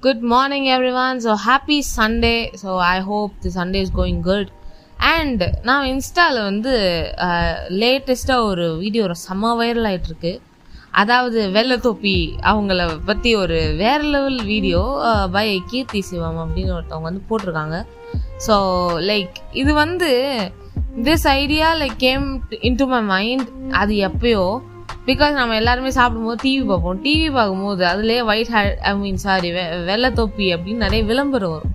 Good morning, everyone. So happy Sunday. So I hope the Sunday is going good. And நான் இன்ஸ்டாவில் வந்து லேட்டஸ்ட்டாக ஒரு வீடியோ செம்ம வைரல் ஆகிட்டுருக்கு அதாவது வெள்ளத்தொப்பி அவங்கள பற்றி ஒரு வேற level video by Keerthi Sivam அப்படின்னு ஒருத்தவங்க வந்து போட்டிருக்காங்க ஸோ லைக் இது வந்து this idea like came in to my mind அது எப்பயோ பிகாஸ் நம்ம எல்லாருமே சாப்பிடும்போது டிவி பார்ப்போம். டிவி பார்க்கும்போது அதுலேயே white hat I mean sorry வெ வெள்ளத்தொப்பி அப்படின்னு நிறைய விளம்பரம் வரும்.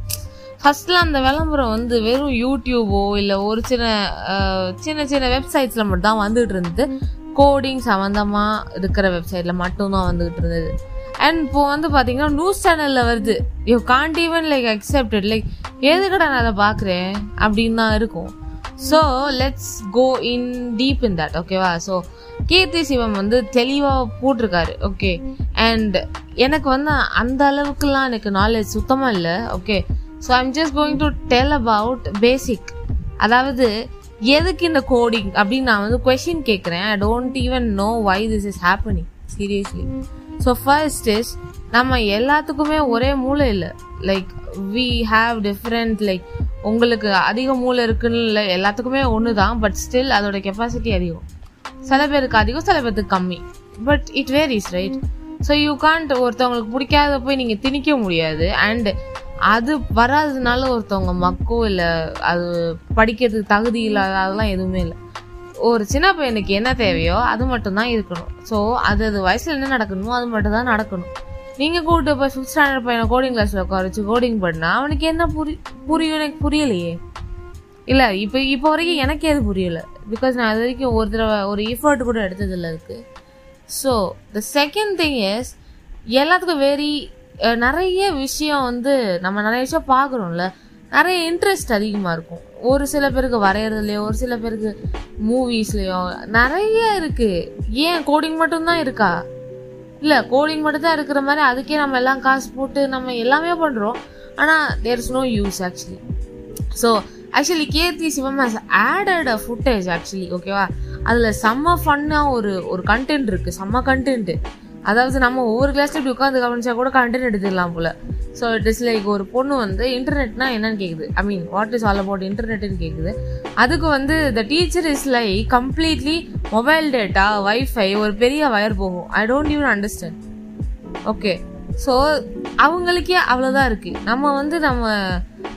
ஃபஸ்ட்டில் அந்த விளம்பரம் வந்து வெறும் யூடியூபோ இல்லை ஒரு சின்ன சின்ன சின்ன வெப்சைட்ஸில் மட்டும் தான் வந்துகிட்டு இருந்தது. கோடிங் சம்மந்தமாக இருக்கிற வெப்சைட்டில் மட்டும்தான் வந்துகிட்டு இருந்தது. அண்ட் இப்போ வந்து பார்த்தீங்கன்னா நியூஸ் சேனலில் வருது. You can't even like accepted like எதுக்கடா நான் அதை பார்க்குறேன்? அப்படின்னு தான் இருக்கும். So let's go in deep in that ஓகேவா ஸோ கீர்த்தி சிவம் வந்து தெளிவாக போட்டிருக்காரு ஓகே அண்ட் எனக்கு வந்து அந்த அளவுக்குலாம் எனக்கு நாலேஜ் சுத்தமாக இல்லை okay so I'm just going to tell about basic அதாவது எதுக்கு இந்த கோடிங் அப்படின்னு நான் வந்து கொஷின் கேட்குறேன் I don't even know why this is happening seriously so first is நம்ம எல்லாத்துக்குமே ஒரே மூளை இல்லை. Like we have different like உங்களுக்கு அதிக மூளை இருக்குன்னு இல்லை எல்லாத்துக்குமே ஒன்று தான் பட் ஸ்டில் அதோட கெப்பாசிட்டி அதிகம். சில பேருக்கு அதிகம் சில பேருக்கு கம்மி. But it varies right so you can't ஒருத்தவங்களுக்கு பிடிக்காத போய் நீங்கள் திணிக்க முடியாது. அண்ட் அது வராததுனால ஒருத்தவங்க மக்கோ இல்லை அது படிக்கிறதுக்கு தகுதி இல்லாத அதெல்லாம் எதுவுமே இல்லை. ஒரு சின்ன பையனுக்கு என்ன தேவையோ அது மட்டும்தான் இருக்கணும். ஸோ அது அது வயசில் என்ன நடக்கணுமோ அது மட்டும் தான் நடக்கணும். நீங்கள் கூப்பிட்டு போய் ஃபிஃப்த் ஸ்டாண்டர்ட் பையனை கோடிங் கிளாஸில் உட்கார வச்சு கோடிங் பண்ணால் அவனுக்கு என்ன புரி புரியும்? எனக்கு புரியலையே. இல்லை இப்போ இப்போ வரைக்கும் எனக்கே அது புரியல? பிகாஸ் நான் அது வரைக்கும் ஒரு தடவை ஒரு எஃபர்ட் கூட எடுத்ததில்ல இருக்குது so the second thing is எல்லாத்துக்கும் வெரி நிறைய விஷயம் வந்து நம்ம நிறைய விஷயம் பார்க்குறோம்ல. நிறைய இன்ட்ரெஸ்ட் அதிகமாக இருக்கும். ஒரு சில பேருக்கு வரைகிறதுலையோ ஒரு சில பேருக்கு மூவிஸ்லையோ நிறைய இருக்குது ஏன்? கோடிங் மட்டும்தான் இருக்கா? இல்லை கோடிங் மட்டும் தான் இருக்கிற மாதிரி அதுக்கே நம்ம எல்லாம் காசு போட்டு நம்ம எல்லாமே பண்ணுறோம் ஆனால் there is no use actually so actually Keerthi Sivam has added a footage actually ஓகேவா அதில் செம்ம ஃபன்னாக ஒரு ஒரு கண்டென்ட் இருக்குது செம்ம கண்டென்ட்டு அதாவது நம்ம ஒவ்வொரு கிளாஸ்ல இப்படி உட்காந்து கவனிச்சா கூட கண்டென்ட் எடுத்துக்கலாம் போல. ஸோ இட் இஸ் லைக் ஒரு பொண்ணு வந்து இன்டர்நெட்னா என்னன்னு கேட்குது I mean what is all about இன்டர்நெட்னு கேட்குது அதுக்கு வந்து the teacher is like completely mobile data wifi ஒரு பெரிய வயர் போகும். I don't you understand okay so அவங்களுக்கே அவ்வளோதான் இருக்குது நம்ம வந்து நம்ம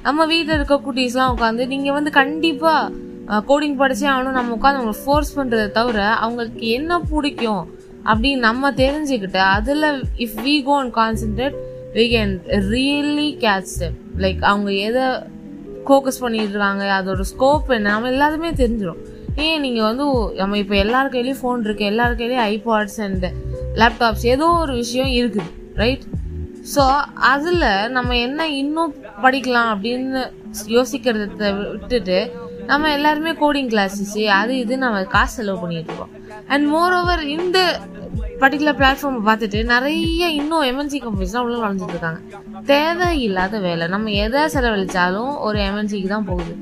நம்ம வீட்டில் இருக்க குட்டீஸ்லாம் உட்காந்து நீங்கள் வந்து கண்டிப்பாக கோடிங் படித்தே ஆகணும். நம்ம உட்காந்து அவங்களை ஃபோர்ஸ் பண்ணுறதை தவிர அவங்களுக்கு என்ன பிடிக்கும் அப்படின்னு நம்ம தெரிஞ்சுக்கிட்டு அதில் if we go and concentrate we can really catch step like அவங்க எதை ஃபோக்கஸ் பண்ணிட்டு இருக்காங்க அதோட ஸ்கோப் என்ன நம்ம எல்லாருமே தெரிஞ்சிடும் ஏன் நீங்கள் வந்து நம்ம இப்போ எல்லார் கையிலையும் ஃபோன் இருக்குது எல்லார் கையிலையும் ஐபாட்ஸ் அண்ட் லேப்டாப்ஸ் ஏதோ ஒரு விஷயம் இருக்குது ரைட் ஸோ அதில் நம்ம என்ன இன்னும் படிக்கலாம் அப்படின்னு யோசிக்கிறத விட்டுட்டு நம்ம எல்லாருமே கோடிங் கிளாஸஸ் அது இது நம்ம காசு செலவு பண்ணிட்டு இருக்கோம். அண்ட் மோர் ஓவர் இந்த பர்டிகுலர் பிளாட்ஃபார்மை பார்த்துட்டு நிறைய இன்னும் எம்என்சி கம்பெனிஸ்லாம் உள்ள வளர்ந்துட்டு இருக்காங்க. தேவையில்லாத வேலை. நம்ம எதை செலவழிச்சாலும் ஒரு எம்என்சிக்கு தான் போகுது.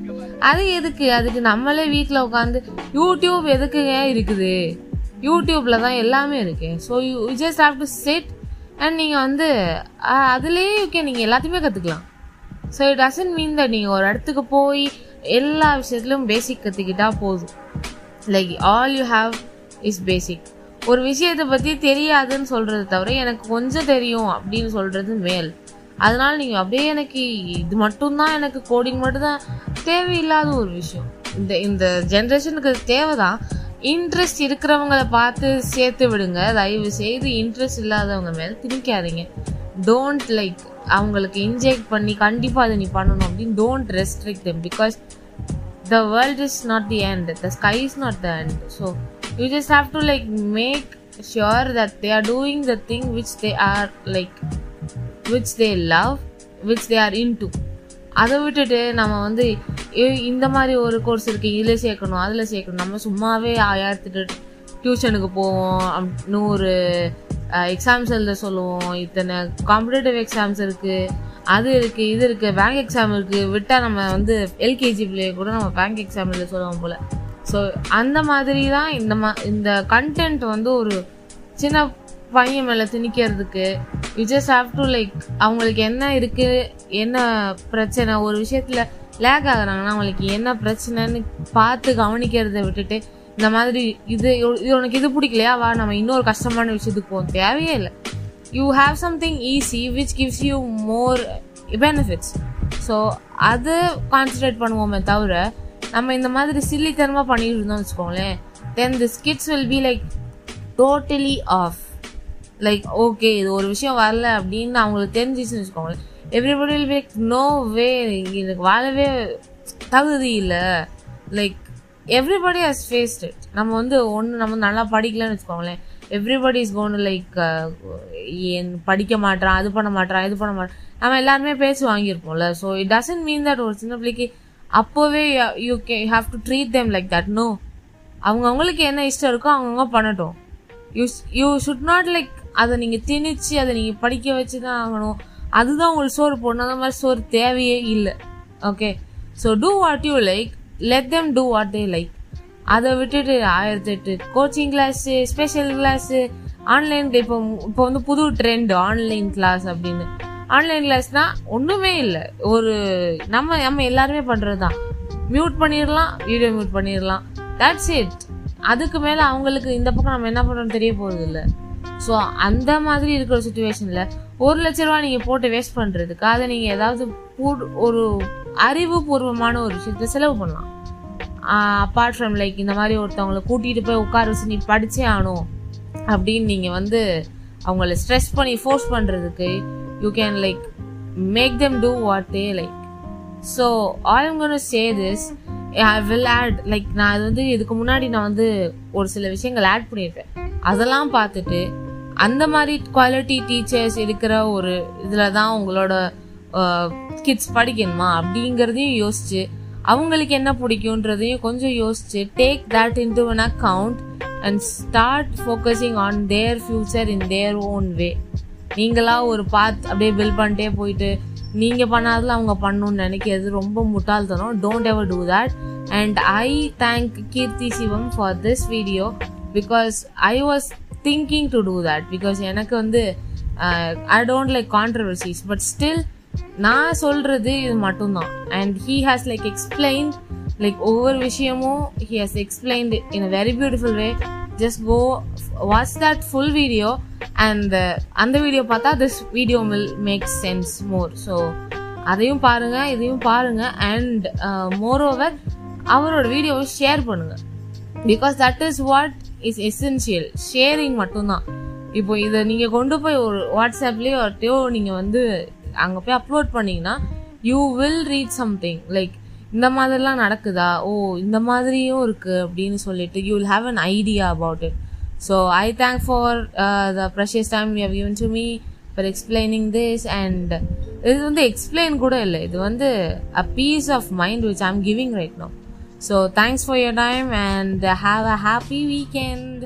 அது எதுக்கு? அதுக்கு நம்மளே வீட்டில் உட்காந்து யூடியூப் எதுக்குங்க இருக்குது? யூடியூப்ல தான் எல்லாமே இருக்கு. So you just have to set and நீங்கள் வந்து அதுலேயே ஓகே நீங்கள் எல்லாத்தையுமே கற்றுக்கலாம் so it doesn't mean that நீங்கள் ஒரு இடத்துக்கு போய் எல்லா விஷயத்துலையும் பேசிக் கற்றுக்கிட்டா போதும். Like all you have is basic ஒரு விஷயத்தை பற்றி தெரியாதுன்னு சொல்கிறத தவிர எனக்கு கொஞ்சம் தெரியும் அப்படின்னு சொல்கிறது மேல். அதனால நீங்கள் அப்படியே எனக்கு இது மட்டும்தான் எனக்கு கோடிங் மட்டும்தான் தேவையில்லாத ஒரு விஷயம். இந்த இந்த ஜென்ரேஷனுக்கு தேவை தான் இன்ட்ரெஸ்ட் இருக்கிறவங்கள பார்த்து சேர்த்து விடுங்க. தயவு செய்து இன்ட்ரெஸ்ட் இல்லாதவங்க மேலே திணிக்காதீங்க. டோன்ட் லைக் அவங்களுக்கு இன்ஜெக்ட் பண்ணி கண்டிப்பாக அதை நீ பண்ணணும் அப்படின்னு don't restrict them because the world is not the end the sky is not the end so you just have to like make sure that they are doing the thing which they are like which they love which they are in to அதை விட்டுட்டு நம்ம வந்து இந்த மாதிரி ஒரு course இருக்குது இதில் சேர்க்கணும் அதில் சேர்க்கணும் நம்ம சும்மாவே ஆயிரத்துட்டு டியூஷனுக்கு போவோம் நூறு எக்ஸாம்ஸ் எழுத சொல்லுவோம். இத்தனை காம்படேட்டிவ் எக்ஸாம்ஸ் இருக்குது அது இருக்குது இது இருக்குது பேங்க் எக்ஸாம் இருக்குது விட்டால் நம்ம வந்து எல்கேஜி பிள்ளைய கூட நம்ம பேங்க் எக்ஸாம் எழுத சொல்லுவோம் போல். ஸோ அந்த மாதிரி தான் இந்த மா இந்த கண்டென்ட் வந்து ஒரு சின்ன பையன் மேலே திணிக்கிறதுக்கு you just have to like அவங்களுக்கு என்ன இருக்குது என்ன பிரச்சனை ஒரு விஷயத்தில் லேக் ஆகுறாங்கன்னா அவங்களுக்கு என்ன பிரச்சனைன்னு பார்த்து கவனிக்கிறத விட்டுட்டு இந்த மாதிரி இது இது உனக்கு இது பிடிக்கலையா? வா நம்ம இன்னொரு கஷ்டமான விஷயத்துக்கு போகும் தேவையே இல்லை. You have something easy which gives you more benefits so அது கான்சன்ட்ரேட் பண்ணுவோமே தவிர நம்ம இந்த மாதிரி சில்லித்தனமாக பண்ணிட்டு இருந்தோம் வச்சுக்கோங்களேன். Then this kids will be like totally off like okay இது ஒரு விஷயம் வரல அப்படின்னு அவங்களுக்கு தெரிஞ்சிச்சுன்னு வச்சுக்கோங்களேன். Everybody will like no way எனக்கு வாழவே தகுதி இல்லை. Like everybody has faced it நம்ம வந்து ஒன்று நம்ம நல்லா படிக்கலன்னு வச்சுக்கோங்களேன். எவ்ரிபடி இஸ் கோன் லைக் படிக்க மாட்டான் அது பண்ண மாட்டான் இது பண்ண மாட்டான் நம்ம எல்லாருமே பேசி வாங்கியிருப்போம்ல. So it doesn't mean that ஒரு சின்ன பிள்ளைக்கு அப்போவே you K have to treat them like that no அவங்க அவங்களுக்கு என்ன இஷ்டம் இருக்கோ அவங்கவுங்க பண்ணட்டும். You you should not like அதை நீங்கள் திணிச்சு அதை நீங்கள் படிக்க வச்சு தான் ஆகணும். அதுதான் உங்களுக்கு சோறு போடணும். அந்த மாதிரி சோறு தேவையே இல்லை. Okay so do what you like let them do what they like அதை விட்டுட்டு ஆயிரத்தி எட்டு coaching class special class online இப்போ இப்போ வந்து புது ட்ரெண்ட் ஆன்லைன் கிளாஸ் அப்படின்னு. ஆன்லைன் கிளாஸ்னால் ஒன்றுமே இல்லை. ஒரு நம்ம நம்ம எல்லாருமே பண்ணுறது தான் மியூட் பண்ணிடலாம் வீடியோ மியூட் பண்ணிடலாம். தட்ஸ் இட் அதுக்கு மேலே அவங்களுக்கு இந்த பக்கம் நம்ம என்ன பண்ணுறோம்னு தெரிய போகிறது இல்லை. ஸோ அந்த மாதிரி இருக்கிற சுச்சுவேஷனில் ஒரு லட்ச ரூபா நீங்கள் போட்டு வேஸ்ட் பண்ணுறதுக்கு அதை நீங்கள் ஏதாவது ஒரு அறிவுபூர்வமான ஒரு விஷயத்த செலவு பண்ணலாம். அப்பார்ட் ஃப்ரம் லைக் இந்த மாதிரி ஒருத்தவங்களை கூட்டிகிட்டு போய் உட்கார வச்சு நீ படித்தே ஆகணும் அப்படின்னு நீங்கள் வந்து அவங்கள ஸ்ட்ரெஸ் பண்ணி ஃபோர்ஸ் பண்ணுறதுக்கு you can like make them do what they like so all I'm gonna say this I will add like நான் அது வந்து இதுக்கு முன்னாடி நான் வந்து ஒரு சில விஷயங்கள் ஆட் பண்ணியிருப்பேன் அதெல்லாம் பார்த்துட்டு அந்த மாதிரி குவாலிட்டி டீச்சர்ஸ் இருக்கிற ஒரு இதில் தான் உங்களோட கிட்ஸ் படிக்கணுமா அப்படிங்கிறதையும் யோசிச்சு அவங்களுக்கு என்ன பிடிக்குன்றதையும் கொஞ்சம் யோசிச்சு take that in to an account and start focusing on their future in their own way நீங்களா ஒரு பாத் அப்படியே பில் பண்ணிட்டே போயிட்டு நீங்க பண்ணாததில் அவங்க பண்ணணும்னு நினைக்கிறது ரொம்ப முட்டாள்தனம். Don't ever do that and I thank Keerthi Sivam for this video because I was thinking to do that because எனக்கு வந்து I don't like controversies but still நான் சொல்றது இது மட்டும்தான். And he has like explain like ஒவ்வொரு விஷயமும் he has explained in a very beautiful way just go watch that full video and அந்த video பார்த்தா this video will make sense more so அதையும் பாருங்க இதையும் பாருங்க அண்ட் மோர் ஓவர் அவரோட வீடியோவை ஷேர் பண்ணுங்க. Because that is what is essential sharing மட்டும்தான். இப்போ இதை நீங்கள் கொண்டு போய் ஒரு வாட்ஸ்அப்லேயோ ஒருத்தையோ நீங்கள் வந்து அங்கே போய் அப்லோட் பண்ணீங்கன்னா you will read something like இந்த மாதிரிலாம் நடக்குதா? ஓ இந்த மாதிரியும் இருக்குது அப்படின்னு சொல்லிட்டு you will have an idea about it so I thank for the precious time you have given to me for explaining this and இது வந்து எக்ஸ்பிளைன் கூட இல்லை. இது வந்து a piece of mind which I'm giving right no so thanks for your time and have a happy weekend